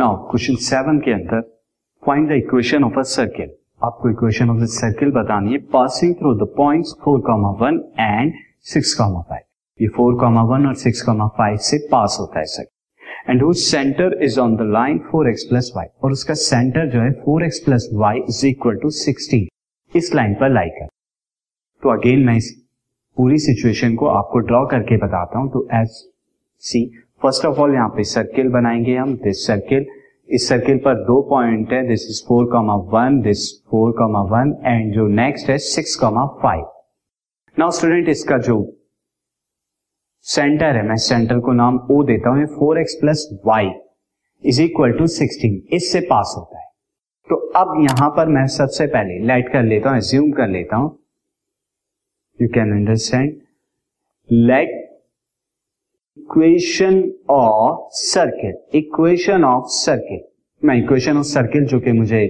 Now question seven के अंदर find the equation of a circle आपको इक्वेशन ऑफ़ द सर्किल बतानी है passing through the points four comma one and six comma five ये four comma one और six comma five से pass होता है circle and whose centre is on the line four x plus y और उसका centre जो है four x plus y is equal to sixteen इस लाइन पर लाई कर। तो अगेन मैं इस पूरी सिचुएशन को आपको ड्रॉ करके बताता हूँ। तो as see first of all यहाँ पे सर्किल बनाएँगे हम दिस सर्किल इस सर्किल पर दो पॉइंट है this is four comma one this four comma one and जो नेक्स्ट है six comma five now student इसका जो सेंटर है, मैं सेंटर को नाम ओ देता हूँ four x plus y is equal to sixteen इससे पास होता है। तो अब यहाँ पर मैं सबसे पहले लाइट कर लेता हूँ एज्यूम कर लेता हूँ। You can understand let equation of circle equation of circle मैं इक्वेशन ऑफ़ सर्किल जो कि मुझे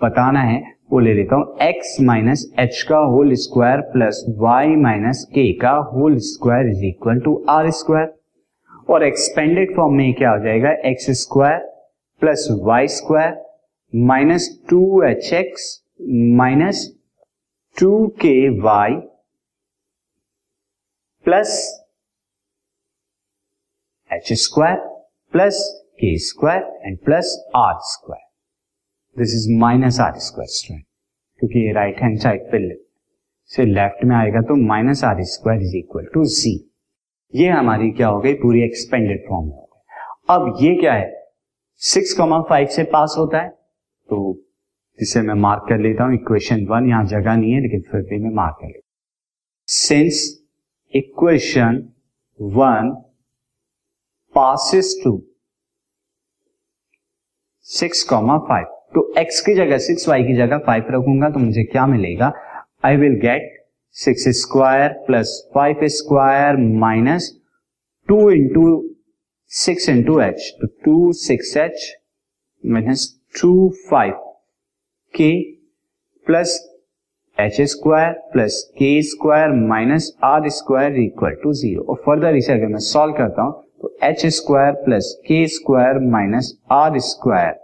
बताना है, वो ले लेता हूँ. X माइनस एच का whole square plus y minus k का whole square is equal to r square और एक्सपेंडेड फॉर्म में क्या हो जाएगा? X square plus y square minus two h x minus two k y plus h square plus k square and plus r square this is minus r square student क्योंकि ये right hand side पे से left में आएगा तो minus r square is equal to c ये हमारी क्या हो गई? पूरी एक्सपेंडेड फॉर्म में हो गई. अब ये क्या है? सिक्स कॉमा फाइव से पास होता है. तो जिसे मैं मार्क कर लेता हूँ. इक्वेशन वन यहाँ जगह नहीं है, लेकिन फिर भी मैं मार्क कर लेता since equation one passes to six comma five तो एक्स की जगह सिक्स वाई की जगह फाइव रखूँगा तो मुझे क्या मिलेगा? I will get six square plus five square minus two into six into h तो two six h minus two five k plus h square plus k square minus r square equal to zero और further इसे अगर मैं solve करता हूँ तो h square plus k square minus r square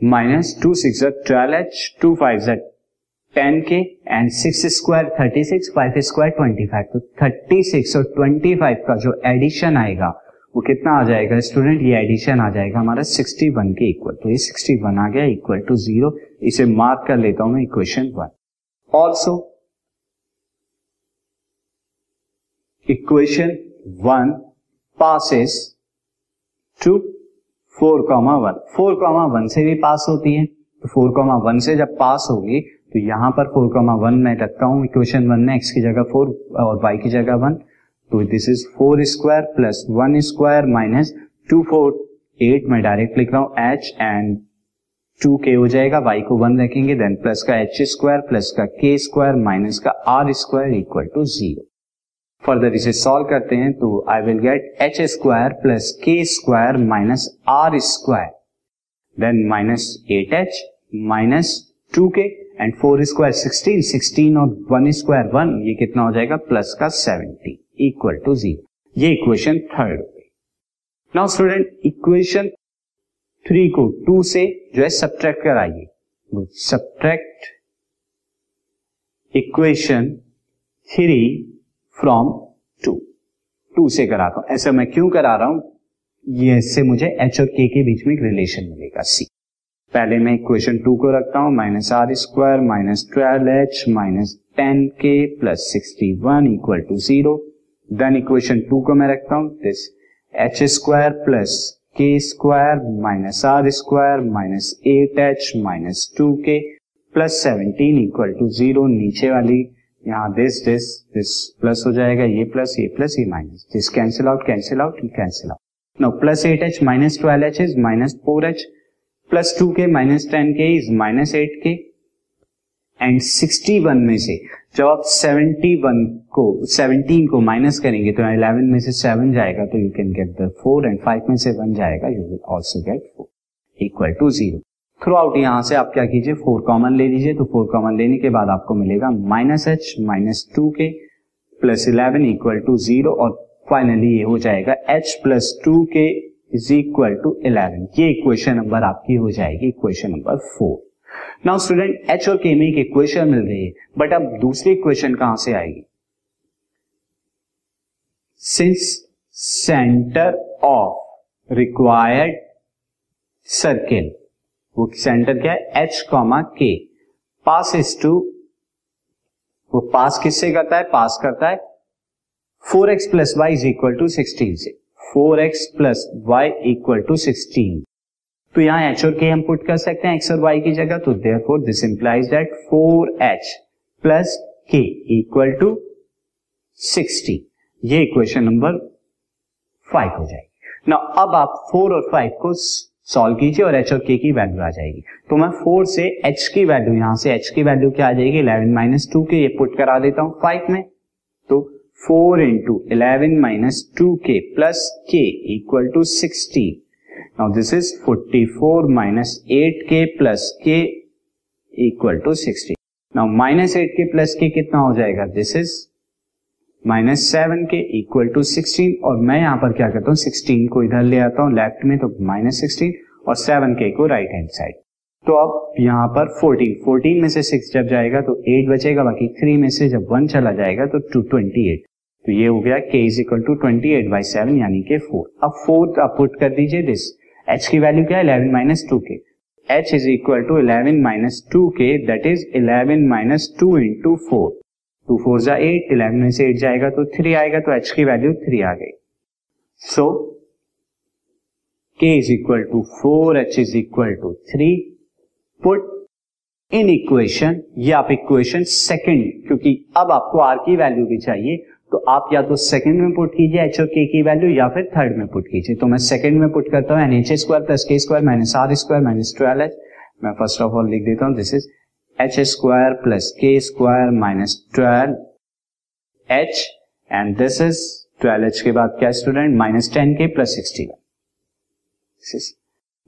minus two six twelve h two five z ten k and six square thirty six five square twenty five तो thirty six और twenty five का जो addition आएगा, वो कितना आ जाएगा student ये addition आ जाएगा हमारा सिक्सटी वन के इक्वल तो ये सिक्सटी वन आ गया इक्वल टू ज़ीरो इसे मार्क कर लेता हूँ मैं equation one also equation one passes to four comma one four comma one से भी पास होती है। तो फोर कॉमा वन से जब पास होगी तो यहाँ पर फोर कॉमा वन में रखता हूँ। इक्वेशन वन में एक्स की जगह फोर और वाई की जगह वन तो this is four square plus one square minus two four eight में डायरेक्ट लिख रहा हूँ। एच एंड टू के हो जाएगा। वाई को वन रखेंगे देन प्लस का एच स्क्वायर प्लस का के स्क्वायर माइनस का r square equal to zero further इसे सॉल्व करते हैं तो I will get h square plus k square minus r square then minus eight h minus two k and four square sixteen sixteen और one square one ये कितना हो जाएगा? Plus का सेवेंटी इक्वल टू ज़ीरो ये equation third हो गई. Now student equation three को टू से जो है सब्ट्रैक्ट कराइए. Subtract equation three from two two से कराता हूँ ऐसा मैं क्यों करा रहा हूँ? ये इससे मुझे एच और के के बीच में एक रिलेशन मिलेगा। सी पहले मैं इक्वेशन टू को रखता हूँ। Minus r square minus twelve h minus ten k plus sixty one equal to zero then equation two को मैं रखता हूँ। This h square plus k square minus r square minus eight h minus two k plus seventeen equal to zero नीचे वाली यहाँ this this this plus हो जाएगा, ये प्लस ये प्लस ये minus this cancel out cancel out cancel out no plus eight h minus twelve h is minus four h plus two k minus ten k is minus eight k and sixty one में से, जब आप seventy one को seventeen को minus करेंगे तो eleven में से सेवन जाएगा तो you can get the four and five में से वन जाएगा you will also get four equal to zero throughout यहाँ से आप क्या कीजिए? फोर कॉमन ले लीजिए तो फोर कॉमन लेने के बाद आपको मिलेगा minus h minus two k plus eleven equal to zero और फाइनली ये हो जाएगा h plus two k is equal to eleven ये इक्वेशन नंबर आपकी हो जाएगी equation number four now student h और के में एक इक्वेशन मिल रही है बट अब दूसरी इक्वेशन कहाँ से आएगी? Since centre of required circle वो सेंटर क्या है? एच कॉमा के पास इज़ टू वो पास किससे करता है? पास करता है। Four x plus y is equal to sixteen से। Four x plus y equal to sixteen तो यहाँ एच और के हम पुट कर सकते हैं एक्स और वाई की जगह तो there four this implies that four h plus k equal to sixty ये इक्वेशन नंबर फाइव हो जाएगी। ना अब आप फोर और फाइव को सॉल्व कीजिए और एच और के की वैल्यू आ जाएगी। तो मैं फोर से एच की वैल्यू यहाँ से एच की वैल्यू क्या आ जाएगी? इलेवन माइनस टू के ये पुट करा देता हूँ फाइव में। तो four into eleven minus two k plus k equal to sixteen Now this is 44 minus 8k plus k equal to 60. Now minus 8k plus k कितना हो जाएगा? This is minus seven k equal to sixteen और मैं यहाँ पर क्या करता हूँ सिक्सटीन को इधर ले आता हूँ लेफ़्ट में तो माइनस सिक्सटीन और सेवन के को राइट हैंड साइड तो अब यहाँ पर फोर्टीन फोर्टीन में से सिक्स जब जाएगा तो एट बचेगा, बाकी थ्री में से जब वन चला जाएगा तो टू ट्वेंटी एट तो ये हो गया k is equal to twenty eight by seven यानी कि फोर अब फोर आप पुट कर दीजिए दिस एच की वैल्यू क्या है? Eleven minus two k h is equal to eleven minus two k that is eleven minus two into four two four जा एट, इलेवन में से एट जाएगा तो थ्री आएगा तो एच की वैल्यू थ्री आ गई। So k is equal to four h is equal to three put in equation ये आप इक्वेशन सेकंड क्योंकि अब आपको आर की वैल्यू भी चाहिए तो आप या तो सेकंड में पुट कीजिए एच और के की वैल्यू या फिर थर्ड में पुट कीजिए। तो मैं सेकंड में पुट करता हूँ and h square plus k square minus r square minus twelve h मैं फ़र्स्ट ऑफ़ ऑल लिख देता हूँ this is h square plus k square minus twelve h and this is twelve h के बाद क्या student minus ten k plus sixty one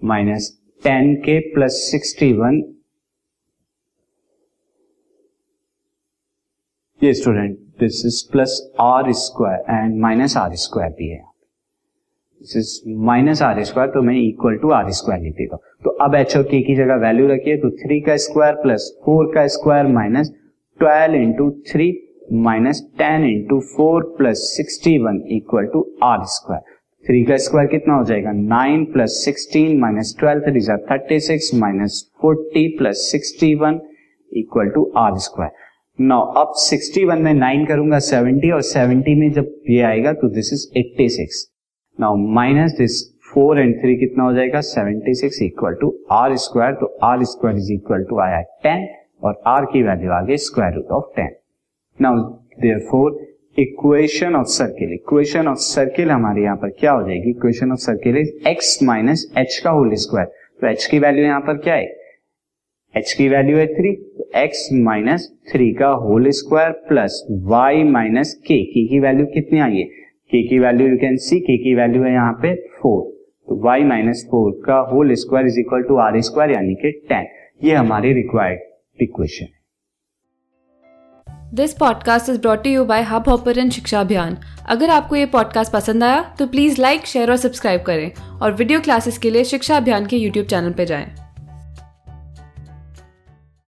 minus ten k plus sixty one ये student this is plus r square and minus r square भी है। Minus r square तो मैं equal to are square लिख देता हूँ। तो अब एच और के की जगह वैल्यू रखिए तो थ्री का स्क्वायर प्लस फोर का square minus twelve into three minus ten into four plus sixty one equal to r square three का स्क्वायर कितना हो जाएगा? Nine plus sixteen minus twelve three thirty six minus forty plus sixty one equal to r square नौ अब 61 में nine करूँगा 70 और 70 में जब ये आएगा तो this is 86 now minus this 4 and 3 कितना हो जाएगा? 76 इक्वल टू आर स्क्वायर तो r square is equal to आया 10 और आर की वैल्यू आ गई square root of 10 now therefore equation of circle equation of circle हमारे यहाँ पर क्या हो जाएगी? Equation of circle is x minus h का होल स्क्वायर तो एच की वैल्यू यहाँ पर क्या है? एच की वैल्यू है थ्री तो एक्स माइनस थ्री का whole square plus y minus k की वैल्यू कितनी आई है? के की वैल्यू यू कैन सी के की वैल्यू है यहाँ पे फोर तो y माइनस फोर का whole square is equal to r square यानी कि टेन ये हमारी रिक्वायर्ड इक्वेशन है। This podcast is brought you by hub hopper शिक्षा अभियान अगर आपको ये पॉडकास्ट पसंद आया तो प्लीज़ लाइक शेयर और सब्सक्राइब करें। और वीडियो क्लासेस के लिए शिक्षा अभियान के यूट्यूब चैनल पर जाएँ।